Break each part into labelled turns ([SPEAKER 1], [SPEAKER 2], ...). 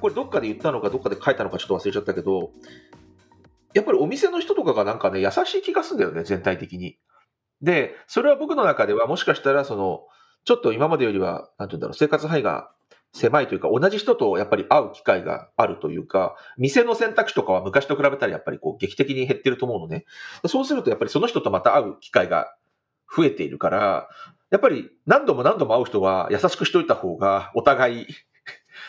[SPEAKER 1] これどっかで言ったのかどっかで書いたのかちょっと忘れちゃったけどやっぱりお店の人とかがなんかね優しい気がするんだよね全体的にでそれは僕の中ではもしかしたらそのちょっと今までよりはなんて言うんだろう生活範囲が狭いというか、同じ人とやっぱり会う機会があるというか、店の選択肢とかは昔と比べたらやっぱりこう劇的に減ってると思うのね。そうするとやっぱりその人とまた会う機会が増えているから、やっぱり何度も何度も会う人は優しくしといた方がお互い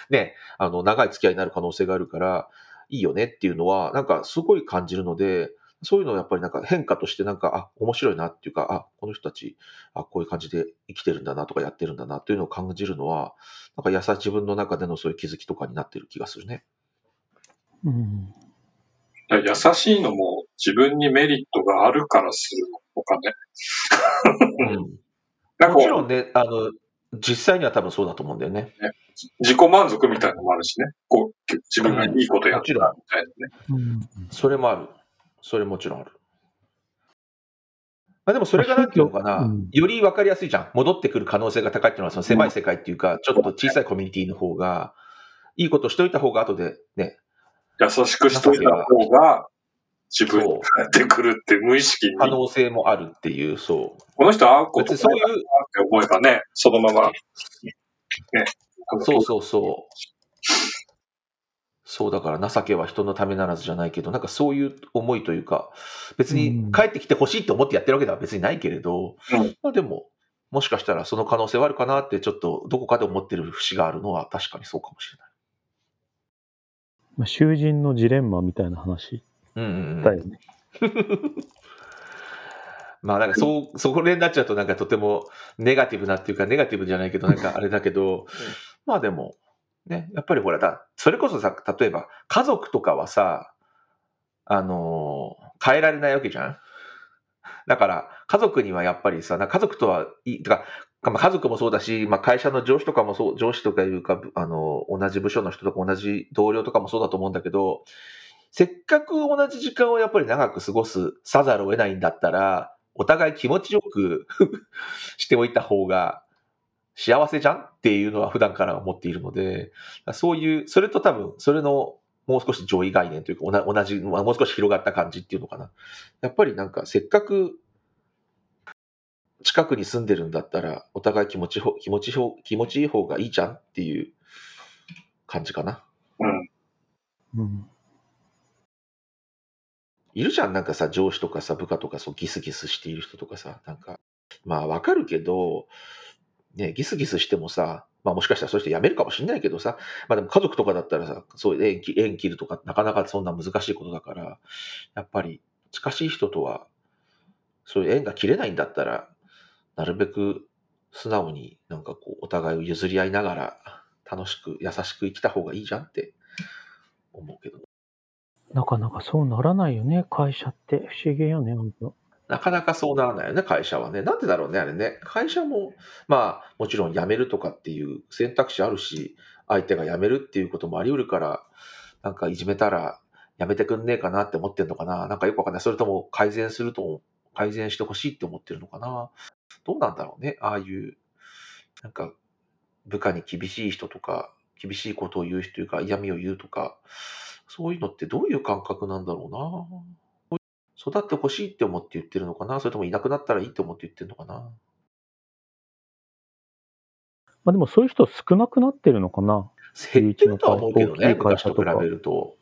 [SPEAKER 1] ね、あの、長い付き合いになる可能性があるから、いいよねっていうのは、なんかすごい感じるので、そういうのをやっぱりなんか変化としてなんか、あ、面白いなっていうか、あ、この人たち、あ、こういう感じで生きてるんだなとかやってるんだなっていうのを感じるのは、なんか優しい自分の中でのそういう気づきとかになってる気がするね。
[SPEAKER 2] うん。
[SPEAKER 3] 優しいのも自分にメリットがあるからするのか
[SPEAKER 1] ね。うん、もちろんね、あの、実際には多分そうだと思うんだよね。ね
[SPEAKER 3] 自己満足みたいなのもあるしね。こう自分がいいことやったみたいなね。
[SPEAKER 1] うん、それもある。それもちろんある。まあ、でもそれがなんていうのかな、うん、より分かりやすいじゃん。戻ってくる可能性が高いっていうのは、その狭い世界っていうか、ちょっと小さいコミュニティの方が、いいことしといた方が後でね。
[SPEAKER 3] 優しくしといた方が、自分に返ってくるって無意識に。
[SPEAKER 1] 可能性もあるっていう、そう。
[SPEAKER 3] この人会うことそういう。って思えばね、そのまま。ね。
[SPEAKER 1] そうそうそう。そうだから情けは人のためならずじゃないけど、なんかそういう思いというか、別に帰ってきてほしいと思ってやってるわけでは別にないけれど、うん、まあでも、もしかしたらその可能性はあるかなってちょっとどこかで思ってる節があるのは確かにそうかもしれない。
[SPEAKER 2] まあ、囚人のジレンマみたいな話だよね。
[SPEAKER 1] まあなんかそう、そこになっちゃうとなんかとてもネガティブなっていうか、ネガティブじゃないけどなんかあれだけど、まあでも、ね、やっぱりほら、だ、それこそさ、例えば、家族とかはさ、あのー、変えられないわけじゃん。だから、家族にはやっぱりさ、家族とは、いい、か、まあ、家族もそうだし、まあ、会社の上司とかもそう、上司とかいうか、あの、同じ部署の人とか同じ同僚とかもそうだと思うんだけど、せっかく同じ時間をやっぱり長く過ごすさざるを得ないんだったら、お互い気持ちよく しておいた方が幸せじゃんっていうのは普段から思っているので、そういう、それと多分、それのもう少し上位概念というか、同じ、もう少し広がった感じっていうのかな。やっぱりなんか、せっかく近くに住んでるんだったら、お互い気持ち気持ち気持ちいい方がいいじゃんっていう感じかな。
[SPEAKER 3] うん。
[SPEAKER 2] うん。
[SPEAKER 1] いるじゃん、なんかさ、上司とかさ、部下とかそうギスギスしている人とかさ、なんか、まあわかるけど、ね、ギスギスしてもさ、まあもしかしたらそういう人辞めるかもしれないけどさ、まあでも家族とかだったらさ、そういう縁縁切るとかなかなかそんな難しいことだから、やっぱり近しい人とは、そういう縁が切れないんだったら、なるべく素直になんかこうお互いを譲り合いながら楽しく優しく生きた方がいいじゃんって思うけど。
[SPEAKER 2] なかなかそうならないよね、会社って。不思議よね、本当。
[SPEAKER 1] なかなかそうならないよね、会社はね。なんでだろうね、あれね。会社も、まあ、もちろん辞めるとかっていう選択肢あるし、相手が辞めるっていうこともあり得るから、なんかいじめたら辞めてくんねえかなって思ってんのかな。なんかよくわかんない。それとも改善すると、改善してほしいって思ってるのかな。どうなんだろうね。ああいう、なんか、部下に厳しい人とか、厳しいことを言う人というか、嫌味を言うとか、そういうのってどういう感覚なんだろうな。育ってほしいって思って言ってるのかなそれともいなくなったらいいって思って言ってるのかな
[SPEAKER 2] まあでもそういう人少なくなってるのかな
[SPEAKER 1] 減ってるとは思うけどね、昔と比べると。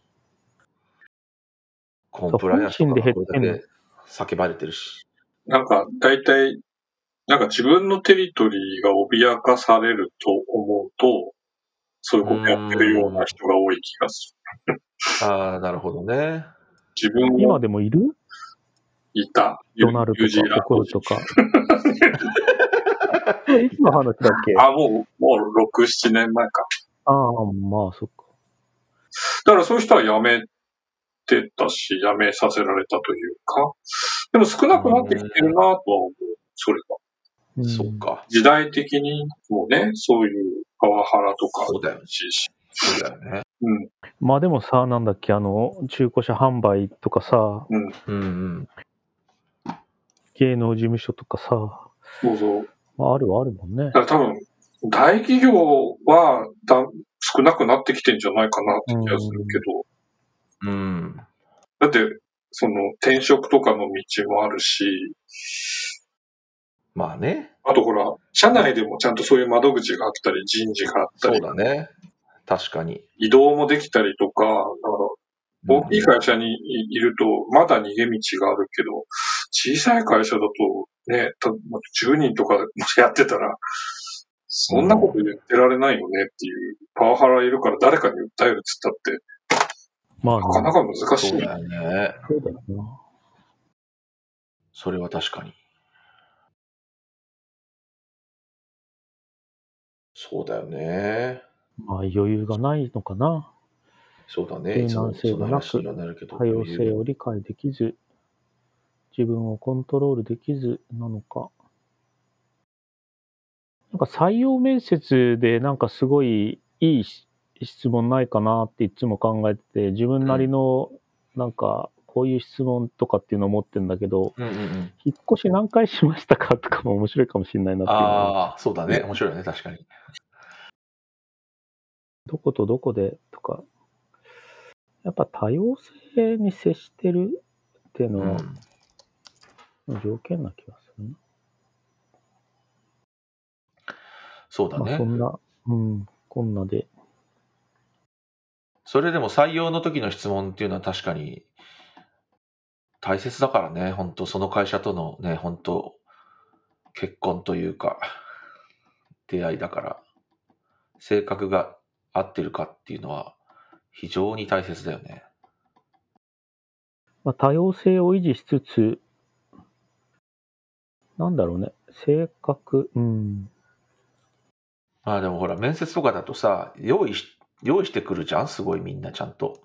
[SPEAKER 1] コンプライアンスとかこれだけ叫ばれてるし。
[SPEAKER 3] なんか、大体、なんか自分のテリトリーが脅かされると思うと、そういうことやってるような人が多い気がす
[SPEAKER 1] る。ああ、なるほどね。
[SPEAKER 3] 自分
[SPEAKER 2] 今でもいる？
[SPEAKER 3] いた。
[SPEAKER 2] ドナルとか、ココルとか。いつの話だっけ？
[SPEAKER 3] あ、もう、もう6、7年前か。
[SPEAKER 2] ああ、まあ、そっか。
[SPEAKER 3] だからそういう人は辞めてたし、辞めさせられたというか。でも少なくなってきてるなとは思う、それが。
[SPEAKER 1] そうか。
[SPEAKER 3] 時代的にもね、そういうパワハラとか。
[SPEAKER 1] そうだ。そうだよね。
[SPEAKER 3] うん。
[SPEAKER 2] まあでもさ、なんだっけ、あの、中古車販売とかさ、
[SPEAKER 3] うん。
[SPEAKER 1] うんうん。
[SPEAKER 2] 芸能事務所とかさ、
[SPEAKER 3] そうそう。
[SPEAKER 2] まあ、あるはあるもんね
[SPEAKER 3] だ。から多分、大企業はだ少なくなってきてんじゃないかなって気がするけど、
[SPEAKER 1] うん。
[SPEAKER 3] だって、その転職とかの道もあるし、
[SPEAKER 1] まあね。
[SPEAKER 3] あとほら、社内でもちゃんとそういう窓口があったり、人事があった
[SPEAKER 1] そう
[SPEAKER 3] り、
[SPEAKER 1] だね。確かに。
[SPEAKER 3] 移動もできたりとか、だから大きい会社にいいると、まだ逃げ道があるけど、小さい会社だと、ね、た10人とかも しやってたら、そんなこと言ってられないよねっていう、パワハラいるから誰かに訴えるっつったって、
[SPEAKER 2] まあ、ね、
[SPEAKER 3] なかなか難しい。
[SPEAKER 1] そうだよね。
[SPEAKER 2] そうだよな。
[SPEAKER 1] それは確かに。そうだよね。
[SPEAKER 2] まあ、余裕がないのかな。
[SPEAKER 1] そうだね。
[SPEAKER 2] 柔軟性がなく。多様性を理解できず、自分をコントロールできずなのか。なんか採用面接でなんかすごいいい質問ないかなっていつも考えてて、自分なりのなんかこういう質問とかっていうのを持ってるんだけど、
[SPEAKER 1] うんうんうん。
[SPEAKER 2] 引っ越し何回しましたかとかも面白いかもしれないなっていう
[SPEAKER 1] ああ、そうだね。面白いね。確かに。
[SPEAKER 2] どことどこでとか、やっぱ多様性に接してるっていう
[SPEAKER 1] う
[SPEAKER 2] のは
[SPEAKER 1] ん。
[SPEAKER 2] 条件な気がするな。
[SPEAKER 1] そうだ
[SPEAKER 2] まあそ
[SPEAKER 1] ね。
[SPEAKER 2] んな、うん、こんなで。
[SPEAKER 1] それでも採用の時の質問っていうのは確かに大切だからね。本当その会社とのね、本当結婚というか、出会いだから、性格が合ってるかっていうのは非常に大切だよね。
[SPEAKER 2] まあ、多様性を維持しつつ、なんだろうね、性格、うん、
[SPEAKER 1] まあでもほら、面接とかだとさ、用意し、用意してくるじゃん？すごいみんなちゃんと。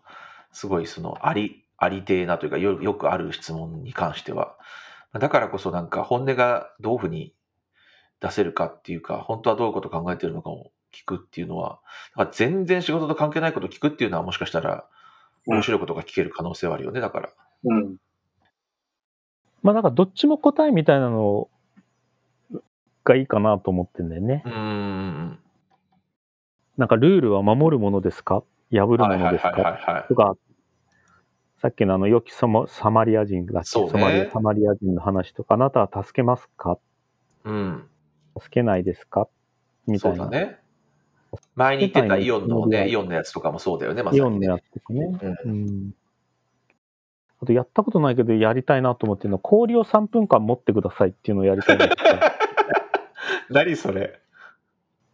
[SPEAKER 1] すごいその、あり、ありてえなというかよ、よくある質問に関しては。だからこそなんか本音がどういうふうに出せるかっていうか、本当はどういうこと考えてるのかを聞くっていうのは、だから全然仕事と関係ないことを聞くっていうのはもしかしたら面白いことが聞ける可能性はあるよね、だから。
[SPEAKER 3] うん。
[SPEAKER 2] まあなんかどっちも答えみたいなのがいいかなと思ってんだよね。
[SPEAKER 1] うーん。
[SPEAKER 2] なんかルールは守るものですか？破るものですか？とか、さっきのあの良きサマサマリア人だっけ
[SPEAKER 1] そうね
[SPEAKER 2] ソマリアサマリア人の話とか、あなたは助けますか？
[SPEAKER 1] うん。
[SPEAKER 2] 助けないですか？みた
[SPEAKER 1] そ
[SPEAKER 2] いうな。
[SPEAKER 1] だね。前に言ってたイオンのね、
[SPEAKER 2] うん
[SPEAKER 1] イオンのやつとかもそうだよね、まさにね
[SPEAKER 2] イオンのやつとかね。
[SPEAKER 1] うん
[SPEAKER 2] うん。あと、やったことないけど、やりたいなと思ってるのは、氷を3分間持ってくださいっていうのをやりたいんですよ。い
[SPEAKER 1] 何それ？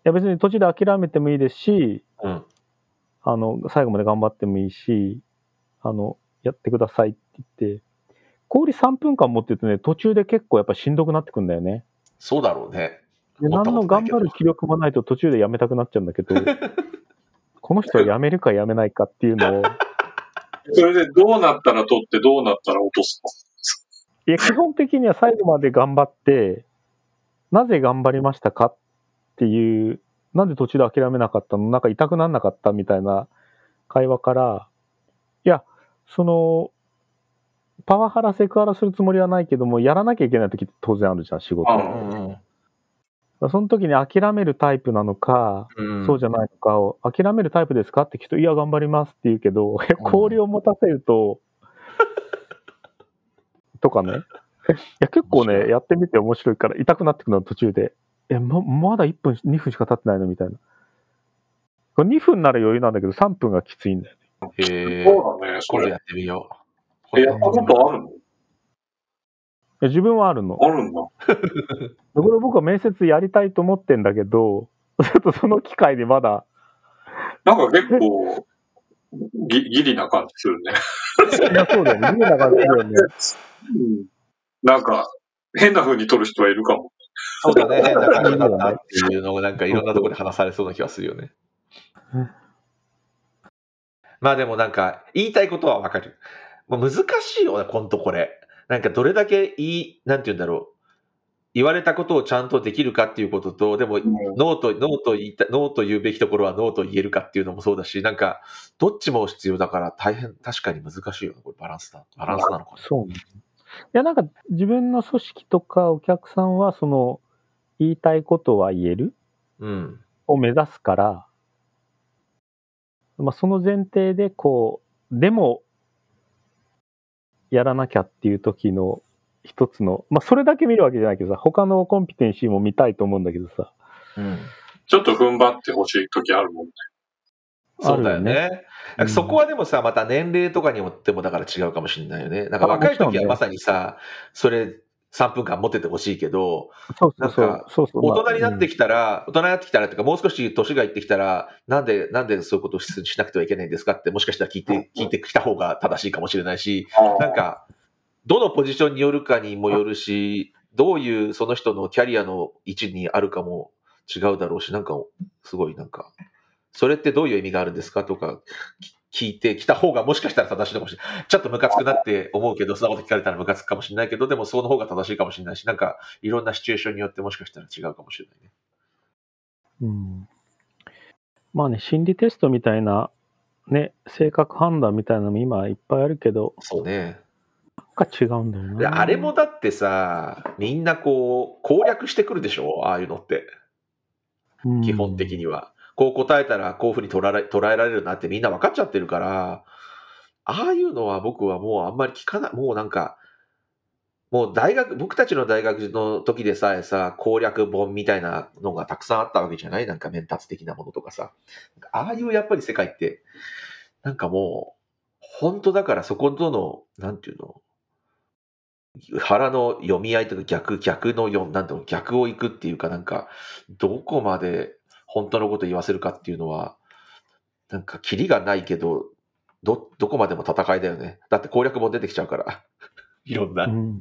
[SPEAKER 2] や、別に途中で諦めてもいいですし、
[SPEAKER 1] うん。
[SPEAKER 2] あの、最後まで頑張ってもいいし、あの、やってくださいって言って、氷3分間持ってるとね、途中で結構やっぱしんどくなってくんだよね。
[SPEAKER 1] そうだろうね。
[SPEAKER 2] 何の頑張る気力もないと途中でやめたくなっちゃうんだけど、この人はやめるかやめないかっていうのを、
[SPEAKER 3] それでどうなったら取ってどうなったら落とす
[SPEAKER 2] いや、基本的には最後まで頑張って、なぜ頑張りましたかっていう、なんで途中で諦めなかったの？なんか痛くなんなかったみたいな会話から、いや、その、パワハラ、セクハラするつもりはないけども、やらなきゃいけない時って当然あるじゃん、仕事。その時に諦めるタイプなのか、
[SPEAKER 1] うん。
[SPEAKER 2] そうじゃないのかを、諦めるタイプですかって聞くと、いや、頑張りますって言うけど、え氷を持たせると、とかね。いや、結構ね、やってみて面白いから、痛くなってくるの途中で。え、ま、まだ1分、2分しか経ってないのみたいな。これ2分なら余裕なんだけど、3分がきついんだよね。
[SPEAKER 1] へえ。
[SPEAKER 3] そうだね、それ。
[SPEAKER 1] やってみよう。
[SPEAKER 3] えやったことあるの？
[SPEAKER 2] いや自分はあるの。
[SPEAKER 3] あるんだ。
[SPEAKER 2] これ僕は面接やりたいと思ってんだけど、ちょっとその機会にまだ、
[SPEAKER 3] なんか結構、ぎギリな感じするね。
[SPEAKER 2] いや、そうだよね。見えなかったよね。
[SPEAKER 3] うん。なんか、変な風に取る人はいるかも。
[SPEAKER 1] そうだね。変な感じだったっていうのがなんかいろんなところで話されそうな気がするよね
[SPEAKER 2] うん。
[SPEAKER 1] まあでもなんか言いたいことはわかる。もう難しいよね、ほんとこれ。なんかどれだけいい、なんて言うんだろう。言われたことをちゃんとできるかっていうことと、でも、ノーと、ノーと言いた、ノーと言うべきところはノーと言えるかっていうのもそうだし、なんか、どっちも必要だから大変、確かに難しいよね、これバランスだ。バランスなのかな。
[SPEAKER 2] そうね。や、なんか自分の組織とかお客さんは、その、言いたいことは言える
[SPEAKER 1] うん。
[SPEAKER 2] を目指すから、まあ、その前提で、こう、でも、やらなきゃっていう時の一つの、まあ、それだけ見るわけじゃないけどさ、他のコンピテンシーも見たいと思うんだけどさ。
[SPEAKER 1] うん。
[SPEAKER 3] ちょっと踏ん張ってほしい時あるもんね。
[SPEAKER 1] そうだよね。
[SPEAKER 2] うん
[SPEAKER 1] そこはでもさ、また年齢とかによってもだから違うかもしれないよね。なんか
[SPEAKER 2] あ
[SPEAKER 1] 若い時はまさにさ、それ3分間持っててほしいけど、なんか。大人になって
[SPEAKER 2] き
[SPEAKER 1] きたら、大人になってきたらっていうか、もう少し年がいってきたら、なんで、なんでそういうことをししなくてはいけないんですかって、もしかしたら聞いて、聞いてきた方が正しいかもしれないし、なんか、どのポジションによるかにもよるし、どういうその人のキャリアの位置にあるかも違うだろうし、なんか、すごいなんか、それってどういう意味があるんですかとかき聞いてきた方がもしかしたら正しいのかもしれない。ちょっとムカつくなって思うけど、そんなこと聞かれたらムカつくかもしれないけど、でもその方が正しいかもしれないし、なんか、いろんなシチュエーションによってもしかしたら違うかもしれないね。
[SPEAKER 2] うん。まあね、心理テストみたいな、ね、性格判断みたいなのも今いっぱいあるけど、
[SPEAKER 1] そうね。
[SPEAKER 2] なんか違うんだよ
[SPEAKER 1] で
[SPEAKER 2] な。
[SPEAKER 1] あれもだってさ、みんなこう、攻略してくるでしょ？ああいうのって。
[SPEAKER 2] うん
[SPEAKER 1] 基本的には。こう答えたらこういうふうに捉えら捉えられるなってみんな分かっちゃってるから、ああいうのは僕はもうあんまり聞かない。もうなんか、もう大学、僕たちの大学の時でさえさ、攻略本みたいなのがたくさんあったわけじゃない？なんかメンタツ的なものとかさ。ああいうやっぱり世界って、なんかもう、本当だからそことの、なんていうの、腹の読み合いとか逆、逆のよ、なんていうの、逆を行くっていうかなんか、どこまで本当のこと言わせるかっていうのは、なんか、キリがないけど、ど、どこまでも戦いだよね。だって攻略本出てきちゃうから。いろんな。
[SPEAKER 2] うん。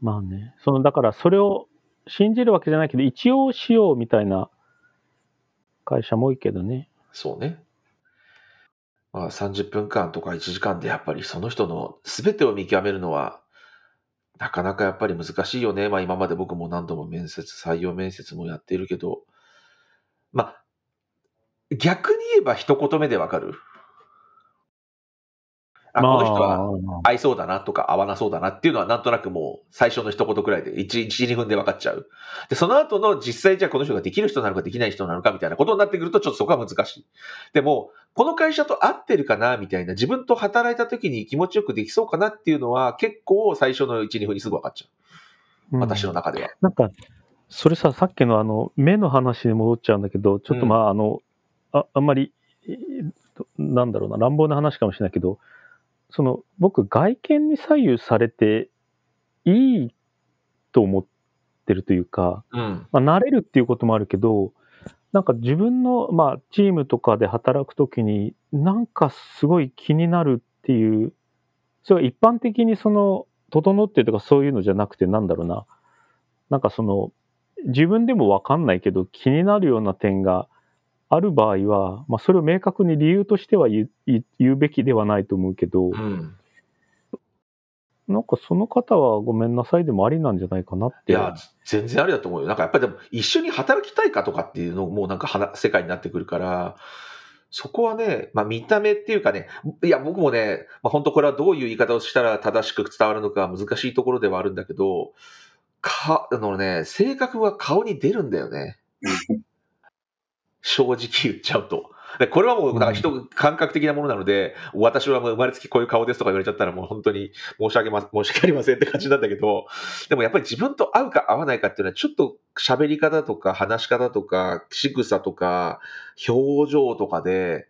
[SPEAKER 2] まあね、その、だからそれを信じるわけじゃないけど、一応しようみたいな会社も多いけどね。
[SPEAKER 1] そうね。まあ、30分間とか1時間でやっぱりその人の全てを見極めるのは、なかなかやっぱり難しいよね。まあ今まで僕も何度も面接、採用面接もやっているけど、まあ、逆に言えば一言目でわかる。あ、この人は
[SPEAKER 2] まあ
[SPEAKER 1] 合いそうだなとか合わなそうだなっていうのはなんとなくもう最初の一言くらいで1、1、2分で分かっちゃう。で、その後の実際じゃあこの人ができる人なのかできない人なのかみたいなことになってくるとちょっとそこは難しい。でも、この会社と合ってるかなみたいな自分と働いた時に気持ちよくできそうかなっていうのは結構最初の1、2分にすぐ分かっちゃう。
[SPEAKER 2] うん
[SPEAKER 1] 私の中では。
[SPEAKER 2] なんか、それさ、さっきのあの、目の話に戻っちゃうんだけど、ちょっとまあ、あの、ああんまり、なんだろうな、乱暴な話かもしれないけど、その、僕、外見に左右されていいと思ってるというか、
[SPEAKER 1] うん。
[SPEAKER 2] まあ、慣れるっていうこともあるけど、なんか自分の、まあ、チームとかで働くときに、なんかすごい気になるっていう、それは一般的にその、整ってるとかそういうのじゃなくて、なんだろうな。なんかその、自分でもわかんないけど、気になるような点がある場合は、まあ、それを明確に理由としては言う言うべきではないと思うけど、
[SPEAKER 1] うん。
[SPEAKER 2] なんかその方はごめんなさいでもありなんじゃないかなって。
[SPEAKER 1] いや、全然ありだと思うよ。なんかやっぱりでも一緒に働きたいかとかっていうのもなんかはな世界になってくるから、そこはね、まあ見た目っていうかね、いや僕もね、まあ本当これはどういう言い方をしたら正しく伝わるのか難しいところではあるんだけど、か、あのね、性格は顔に出るんだよね。正直言っちゃうと。でこれはもう、なんか人、感覚的なものなので、私はもう生まれつきこういう顔ですとか言われちゃったらもう本当に申し訳ま、申し訳ありませんって感じなんだけど、でもやっぱり自分と合うか合わないかっていうのは、ちょっと喋り方とか話し方とか仕草とか表情とかで、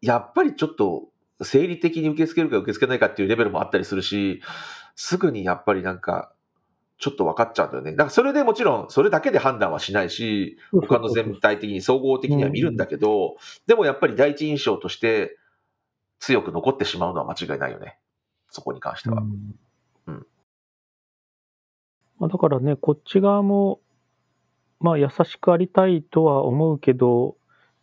[SPEAKER 1] やっぱりちょっと生理的に受け付けるか受け付けないかっていうレベルもあったりするし、すぐにやっぱりなんか、ちょっと分かっちゃうんだよね。だからそれでもちろん、それだけで判断はしないし、他の全体的に総合的には見るんだけど、でもやっぱり第一印象として強く残ってしまうのは間違いないよね。そこに関しては。
[SPEAKER 2] うん
[SPEAKER 1] うん
[SPEAKER 2] まあ、だからね、こっち側も、まあ優しくありたいとは思うけど、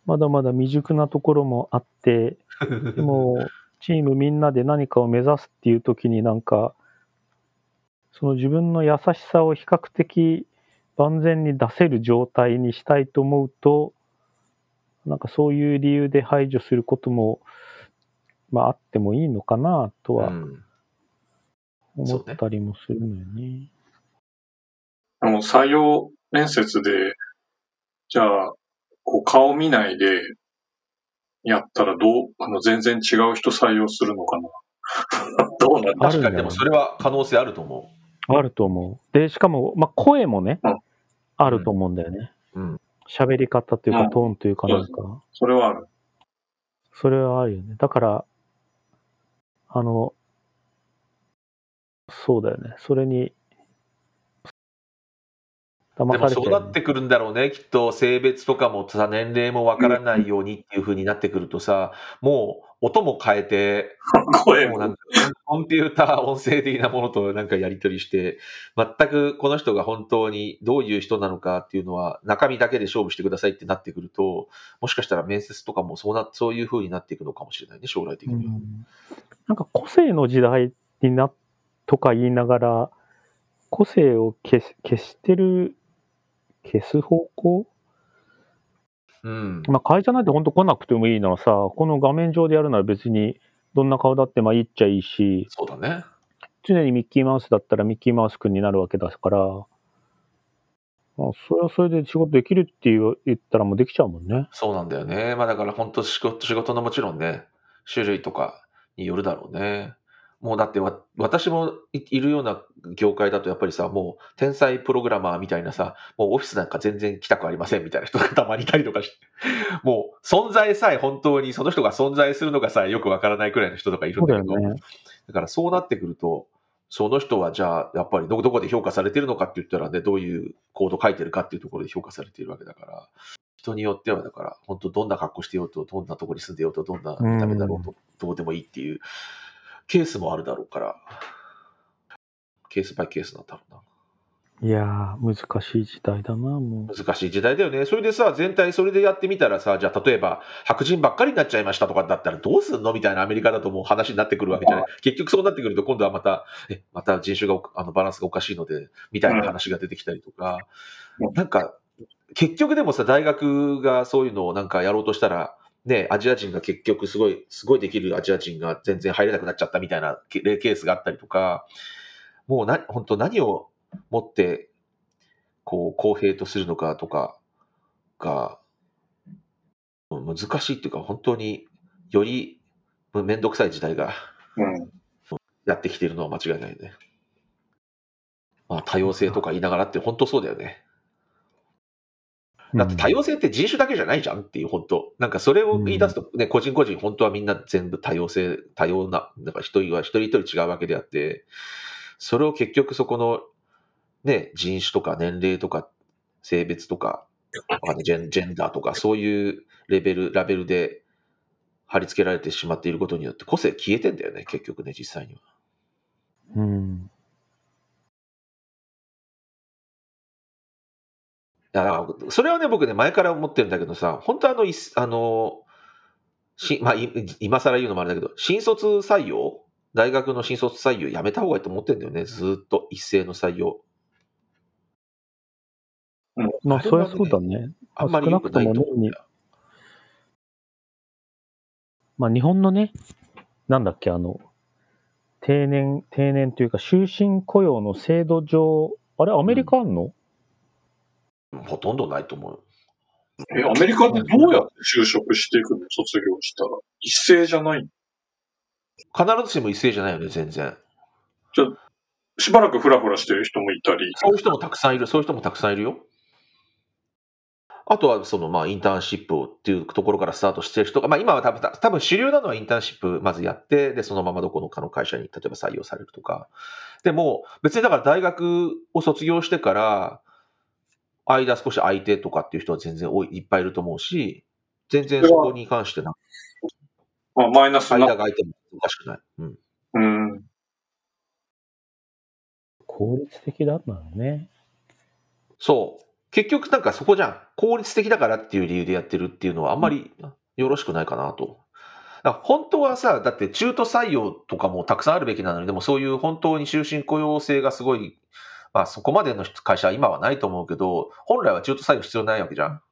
[SPEAKER 2] まだまだ未熟なところもあって、でも、チームみんなで何かを目指すっていう時になんか、その自分の優しさを比較的万全に出せる状態にしたいと思うと、なんかそういう理由で排除することも、まああってもいいのかなとは
[SPEAKER 1] うん。
[SPEAKER 2] 思ったりもするのよね。
[SPEAKER 3] でも採用面接で、じゃあ、こう顔見ないでやったらどう、あの、全然違う人採用するのかな。どうなんだ
[SPEAKER 2] あるんだよ
[SPEAKER 1] 確かに、でもそれは可能性あると思
[SPEAKER 2] あると思う。で、しかも、まあ、声もね、
[SPEAKER 3] うん
[SPEAKER 2] あると思うんだよね。
[SPEAKER 1] う。うん。
[SPEAKER 2] 喋り方というか、
[SPEAKER 3] うん
[SPEAKER 2] トーンというかなんか、
[SPEAKER 3] それはある。
[SPEAKER 2] それはあるよね。だから、あの、そうだよね。それに、騙
[SPEAKER 1] でもそうなってくるんだろうね、きっと性別とかもさ、年齢もわからないようにっていう風になってくるとさ、もう音も変えて、
[SPEAKER 3] 声も。
[SPEAKER 1] なんかコンピューター音声的なものとなんかやり取りして、全くこの人が本当にどういう人なのかっていうのは、中身だけで勝負してくださいってなってくると、もしかしたら面接とかもそうなそういう風になっていくのかもしれないね、将来的には。
[SPEAKER 2] うんなんか個性の時代になとか言いながら、個性を消し消してる、消す方向？
[SPEAKER 1] うん。
[SPEAKER 2] まあ会社なんて本当来なくてもいいならさ、この画面上でやるなら別にどんな顔だってまあいいっちゃいいし、
[SPEAKER 1] そうだね。
[SPEAKER 2] 常にミッキーマウスだったらミッキーマウスくんになるわけだから、まあ、それはそれで仕事できるって言ったらもうできちゃうもんね。
[SPEAKER 1] そうなんだよね。まあだから本当仕事仕事のもちろんね、種類とかによるだろうね。もうだってわ私もいいるような業界だとやっぱりさ、もう天才プログラマーみたいなさ、もうオフィスなんか全然来たくありませんみたいな人が たまにいたりとかして、もう存在さえ本当にその人が存在するのがさえよくわからないくらいの人とかいるんだけど、
[SPEAKER 2] ね。
[SPEAKER 1] だからそうなってくると、その人はじゃあ、やっぱりどこどこで評価されてるのかって言ったらね、どういうコード書いてるかっていうところで評価されているわけだから、人によってはだから、本当どんな格好してようと、どんなところに住んでようと、どんな見た目だろうと、どうでもいいっていうケースもあるだろうから、ケースバイケースなんだろうな。
[SPEAKER 2] いやー、難しい時代だな、も
[SPEAKER 1] 難しい時代だよね。それでさ、全体それでやってみたらさ、じゃあ例えば白人ばっかりになっちゃいましたとかだったらどうすんの？みたいなアメリカだともう話になってくるわけじゃない。結局そうなってくると今度はまた、え、また人種がおあのバランスがおかしいので、みたいな話が出てきたりとか、
[SPEAKER 3] うん
[SPEAKER 1] なんか、結局でもさ、大学がそういうのをなんかやろうとしたら、ね、アジア人が結局すごい、すごいできるアジア人が全然入れなくなっちゃったみたいなケケースがあったりとか、もうな、本当何をもって、こう、公平とするのかとかが、難しいっていうか、本当によりめんどくさい時代が
[SPEAKER 3] うん。
[SPEAKER 1] やってきているのは間違いないね。まあ、多様性とか言いながらって本当そうだよね。
[SPEAKER 2] う。
[SPEAKER 1] だって多様性って人種だけじゃないじゃんっていう、本当。なんかそれを言い出すと、ね、個人個人、本当はみんな全部多様性、多様な、なんか一人は一人一人違うわけであって、それを結局そこの、ね、人種とか年齢とか性別とか、ジェンジェンダーとか、そういうレベル、ラベルで貼り付けられてしまっていることによって個性消えてんだよね、結局ね、実際には。
[SPEAKER 2] うん。
[SPEAKER 1] だからそれはね、僕ね、前から思ってるんだけどさ、本当あの、いあの、しまあ、い今更言うのもあれだけど、新卒採用？大学の新卒採用やめた方がいいと思ってるんだよね、ずーっと一斉の採用。
[SPEAKER 2] まあ、そりゃそうだね。
[SPEAKER 1] あんまり
[SPEAKER 2] 少なくと
[SPEAKER 1] 良くない
[SPEAKER 2] も年に
[SPEAKER 1] と思う。
[SPEAKER 2] まあ、日本のね、なんだっけ、あの、定年、定年というか、終身雇用の制度上、あれ、アメリカあんの、
[SPEAKER 1] ほとんどないと思う。
[SPEAKER 3] え、アメリカってどうやって就職していくの？卒業したら。一斉じゃない
[SPEAKER 1] 必ずしも一斉じゃないよね、全然。
[SPEAKER 3] しばらくフラフラしてる人もいたり。
[SPEAKER 1] そういう人もたくさんいる、そういう人もたくさんいるよ。あとは、その、まあ、インターンシップをっていうところからスタートしてる人が、まあ、今は多分、多分主流なのはインターンシップまずやって、で、そのままどこのかの会社に、例えば採用されるとか。でも、別にだから大学を卒業してから、間少し空いてとかっていう人は全然多い、いっぱいいると思うし、全然そこに関してな、
[SPEAKER 3] まあ、マイナスな。
[SPEAKER 1] 間が空いてもおかしくない。うん。
[SPEAKER 3] うん。
[SPEAKER 2] 効率的だったのね。
[SPEAKER 1] そう。結局なんかそこじゃん。効率的だからっていう理由でやってるっていうのはあんまりよろしくないかなと。本当はさ、だって中途採用とかもたくさんあるべきなのに、でもそういう本当に終身雇用制がすごい、まあそこまでの会社は今はないと思うけど、本来は中途採用必要ないわけじゃん。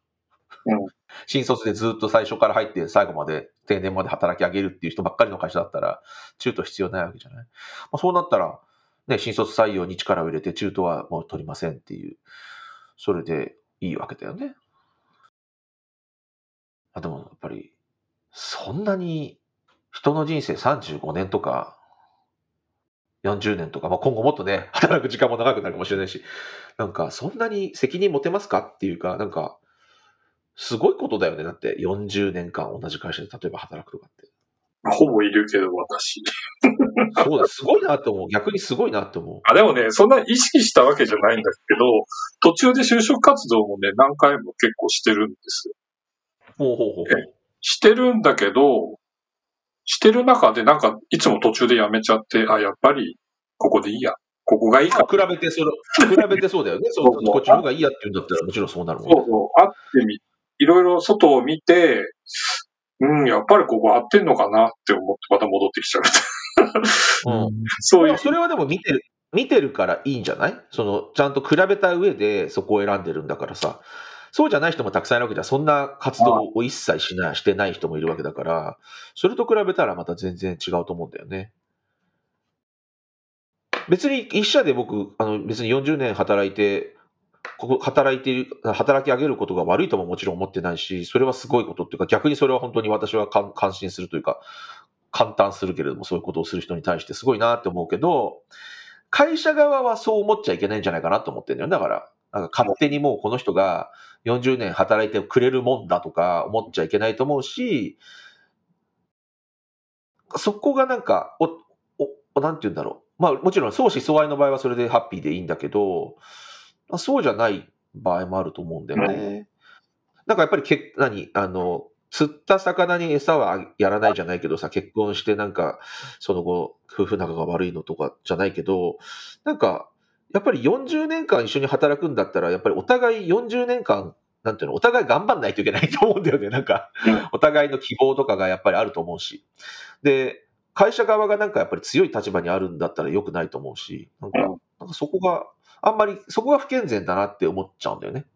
[SPEAKER 3] うん
[SPEAKER 1] 新卒でずっと最初から入って最後まで定年まで働き上げるっていう人ばっかりの会社だったら中途必要ないわけじゃない？まあ、そうなったら、ね、新卒採用に力を入れて中途はもう取りませんっていう、それでいいわけだよね。あでもやっぱり、そんなに人の人生35年とか40年とか、まあ、今後もっとね、働く時間も長くなるかもしれないし、なんかそんなに責任持てますかっていうか、なんか、すごいことだよね。だって40年間同じ会社で例えば働くとかって。
[SPEAKER 3] ほぼいるけど、私。
[SPEAKER 1] そうだ、すごいなって思う。逆にすごいなって思う。
[SPEAKER 3] あ、でもね、そんな意識したわけじゃないんだけど、途中で就職活動もね、何回も結構してるんですよ。
[SPEAKER 1] ほうほうほうほう。
[SPEAKER 3] してるんだけど、してる中でなんかいつも途中でやめちゃって、あ、やっぱりここでいいや。ここがいいか。
[SPEAKER 1] 比べてそれ、比べてそうだよね。そうこっちの方がいいやって言うんだったらもちろんそうなるもんね。
[SPEAKER 3] そうそう、会ってみ、いろいろ外を見て、うん、やっぱりここ合ってんのかなって思ってまた戻ってきちゃう。
[SPEAKER 1] うん
[SPEAKER 3] そういう、
[SPEAKER 1] それはでも見てる、見てるからいいんじゃない？その、ちゃんと比べた上でそこを選んでるんだからさ。そうじゃない人もたくさんいるわけじゃん。そんな活動を一切しない、してない人もいるわけだから、それと比べたらまた全然違うと思うんだよね。別に一社で僕、あの別に40年働いて、ここ働いている、働き上げることが悪いとももちろん思ってないし、それはすごいことっていうか、逆にそれは本当に私は感感心するというか、感嘆するけれども、そういうことをする人に対してすごいなって思うけど、会社側はそう思っちゃいけないんじゃないかなと思ってるんだよ。だから、なんか勝手にもうこの人が40年働いてくれるもんだとか思っちゃいけないと思うし、そこがなんか、お、お、なんて言うんだろう。まあもちろん相思相愛の場合はそれでハッピーでいいんだけど、まあそうじゃない場合もあると思うんだよね。なんかやっぱりけ、何？あの、釣った魚に餌はやらないじゃないけどさ、結婚してなんか、その後、夫婦仲が悪いのとかじゃないけど、なんか、やっぱり40年間一緒に働くんだったら、やっぱりお互い40年間、なんていうの、お互い頑張んないといけないと思うんだよね。なんか、お互いの希望とかがやっぱりあると思うし。で、会社側がなんかやっぱり強い立場にあるんだったら良くないと思うし、なんか、なんかそこが、あんまり、そこが不健全だなって思っちゃうんだよね。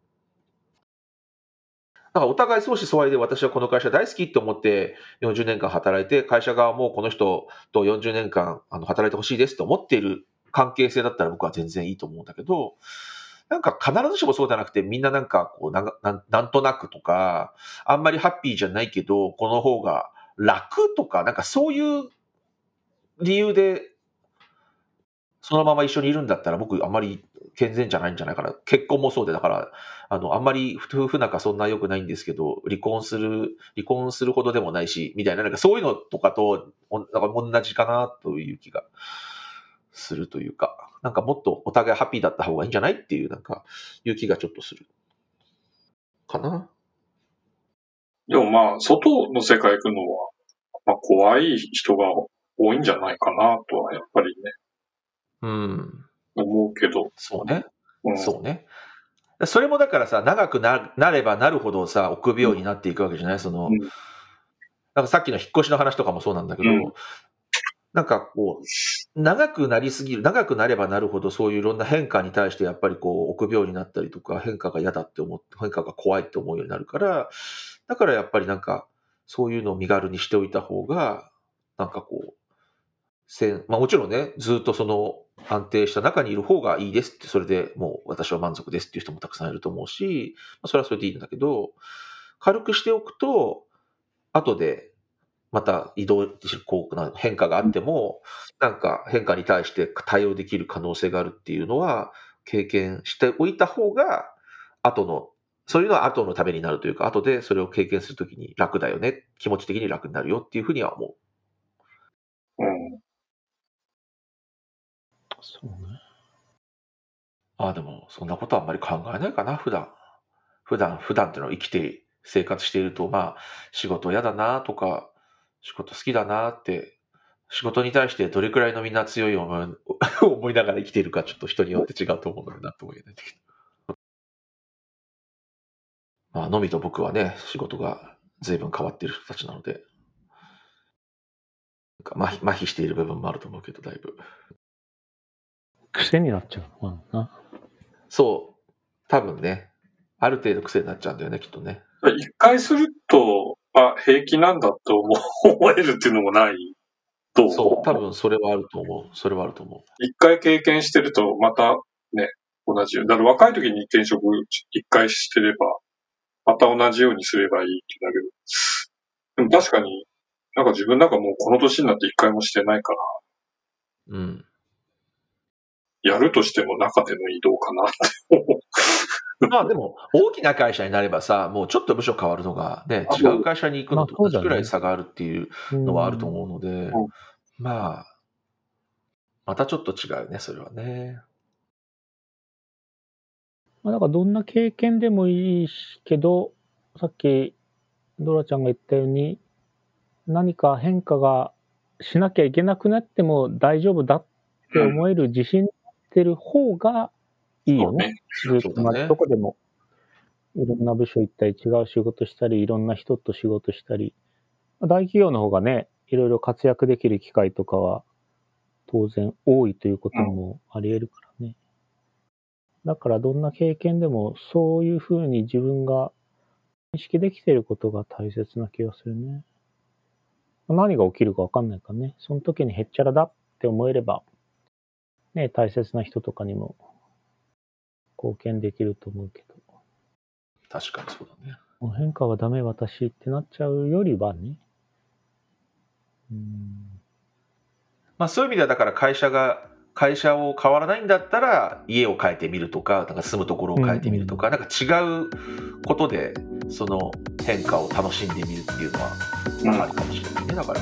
[SPEAKER 1] だかお互い相思相愛で私はこの会社大好きって思って40年間働いて、会社側もこの人と40年間あの働いてほしいですと思っている関係性だったら僕は全然いいと思うんだけど、なんか必ずしもそうじゃなくてみんななんかこうなんななんとなくとか、あんまりハッピーじゃないけど、この方が楽とか、なんかそういう理由でそのまま一緒にいるんだったら僕あんまり健全じゃないんじゃないかな。結婚もそうで、だから、あの、あんまり夫婦仲そんな良くないんですけど、離婚する、離婚するほどでもないし、みたいな、なんかそういうのとかと、なんか同じかなという気がするというか、なんかもっとお互いハッピーだった方がいいんじゃないっていう、なんか、いう気がちょっとする。かな
[SPEAKER 3] でもまあ、外の世界行くのは、まあ、怖い人が多いんじゃないかなとは、やっぱりね、
[SPEAKER 1] うん。
[SPEAKER 3] 思うけど。
[SPEAKER 1] そうね。
[SPEAKER 3] うん、
[SPEAKER 1] そうね。それもだからさ、長くななればなるほどさ、臆病になっていくわけじゃない？その、
[SPEAKER 3] うん
[SPEAKER 1] なんかさっきの引っ越しの話とかもそうなんだけど、
[SPEAKER 3] うん
[SPEAKER 1] なんかこう、長くなりすぎる、長くなればなるほどそういういろんな変化に対してやっぱりこう、臆病になったりとか、変化が嫌だって思って、変化が怖いって思うようになるから、だからやっぱりなんか、そういうのを身軽にしておいた方が、なんかこう、せんまあもちろんね、ずっとその安定した中にいる方がいいですって、それでもう私は満足ですっていう人もたくさんいると思うし、まあ、それはそれでいいんだけど、軽くしておくと、後でまた移動、こうな変化があっても、なんか変化に対して対応できる可能性があるっていうのは、経験しておいた方が、後の、そういうのは後のためになるというか、後でそれを経験するときに楽だよね、気持ち的に楽になるよっていうふうには思う。
[SPEAKER 3] うん。
[SPEAKER 2] そうね。
[SPEAKER 1] ああ、でも、そんなことはあんまり考えないかな、普段。普段、普段っていうのは生きて、生活していると、まあ、仕事嫌だなとか、仕事好きだなって、仕事に対してどれくらいのみんな強い思い 思いながら生きているか、ちょっと人によって違うと思うので、なんとも言えないんだけど。まあ、のみと僕はね、仕事が随分変わっている人たちなので、なんか麻痺麻痺している部分もあると思うけど、だいぶ。
[SPEAKER 2] 癖になっちゃうのかな。
[SPEAKER 1] そう、多分ね、ある程度癖になっちゃうんだよね、きっとね。
[SPEAKER 3] 一回すると、あ、平気なんだと思思えるっていうのもない？どう？
[SPEAKER 1] そう、多分それはあると思う。それはあると思う。
[SPEAKER 3] 一回経験してると、またね、同じように。だから若い時に転職一回してれば、また同じようにすればいいってだけど。でも確かに、なんか自分なんかもうこの年になって一回もしてないから、
[SPEAKER 1] うん。
[SPEAKER 3] やるとしても中での移動かなって思う。
[SPEAKER 1] まあでも、大きな会社になればさ、もうちょっと部署変わるのが、ね、
[SPEAKER 3] あ
[SPEAKER 1] 違う会社に行くのと同じくらい差があるっていうのはあると思うので
[SPEAKER 3] うん、
[SPEAKER 1] まあ、またちょっと違うね、それはね。
[SPEAKER 2] まあ、だからどんな経験でもいいしけど、さっきドラちゃんが言ったように、何か変化がしなきゃいけなくなっても大丈夫だって思える自信ってる方がいいよね。ずっと同じとこでも、いろんな部署行ったり、違う仕事したり、いろんな人と仕事したり、まあ大企業の方がね、いろいろ活躍できる機会とかは当然多いということもあり得るからね。だからどんな経験でもそういうふうに自分が認識できていることが大切な気がするね。何が起きるかわかんないからね。その時にへっちゃらだって思えれば、ね、大切な人とかにも貢献できると思うけど。
[SPEAKER 1] 確かにそうだね。
[SPEAKER 2] もう変化はダメ私ってなっちゃうよりはね。うん。
[SPEAKER 1] まあそういう意味では、だから会社が、会社を変わらないんだったら、家を変えてみるとか、なんか住むところを変えてみるとか、なんか違うことで、その変化を楽しんでみるっていうのは、まあありかもしれないね。だから。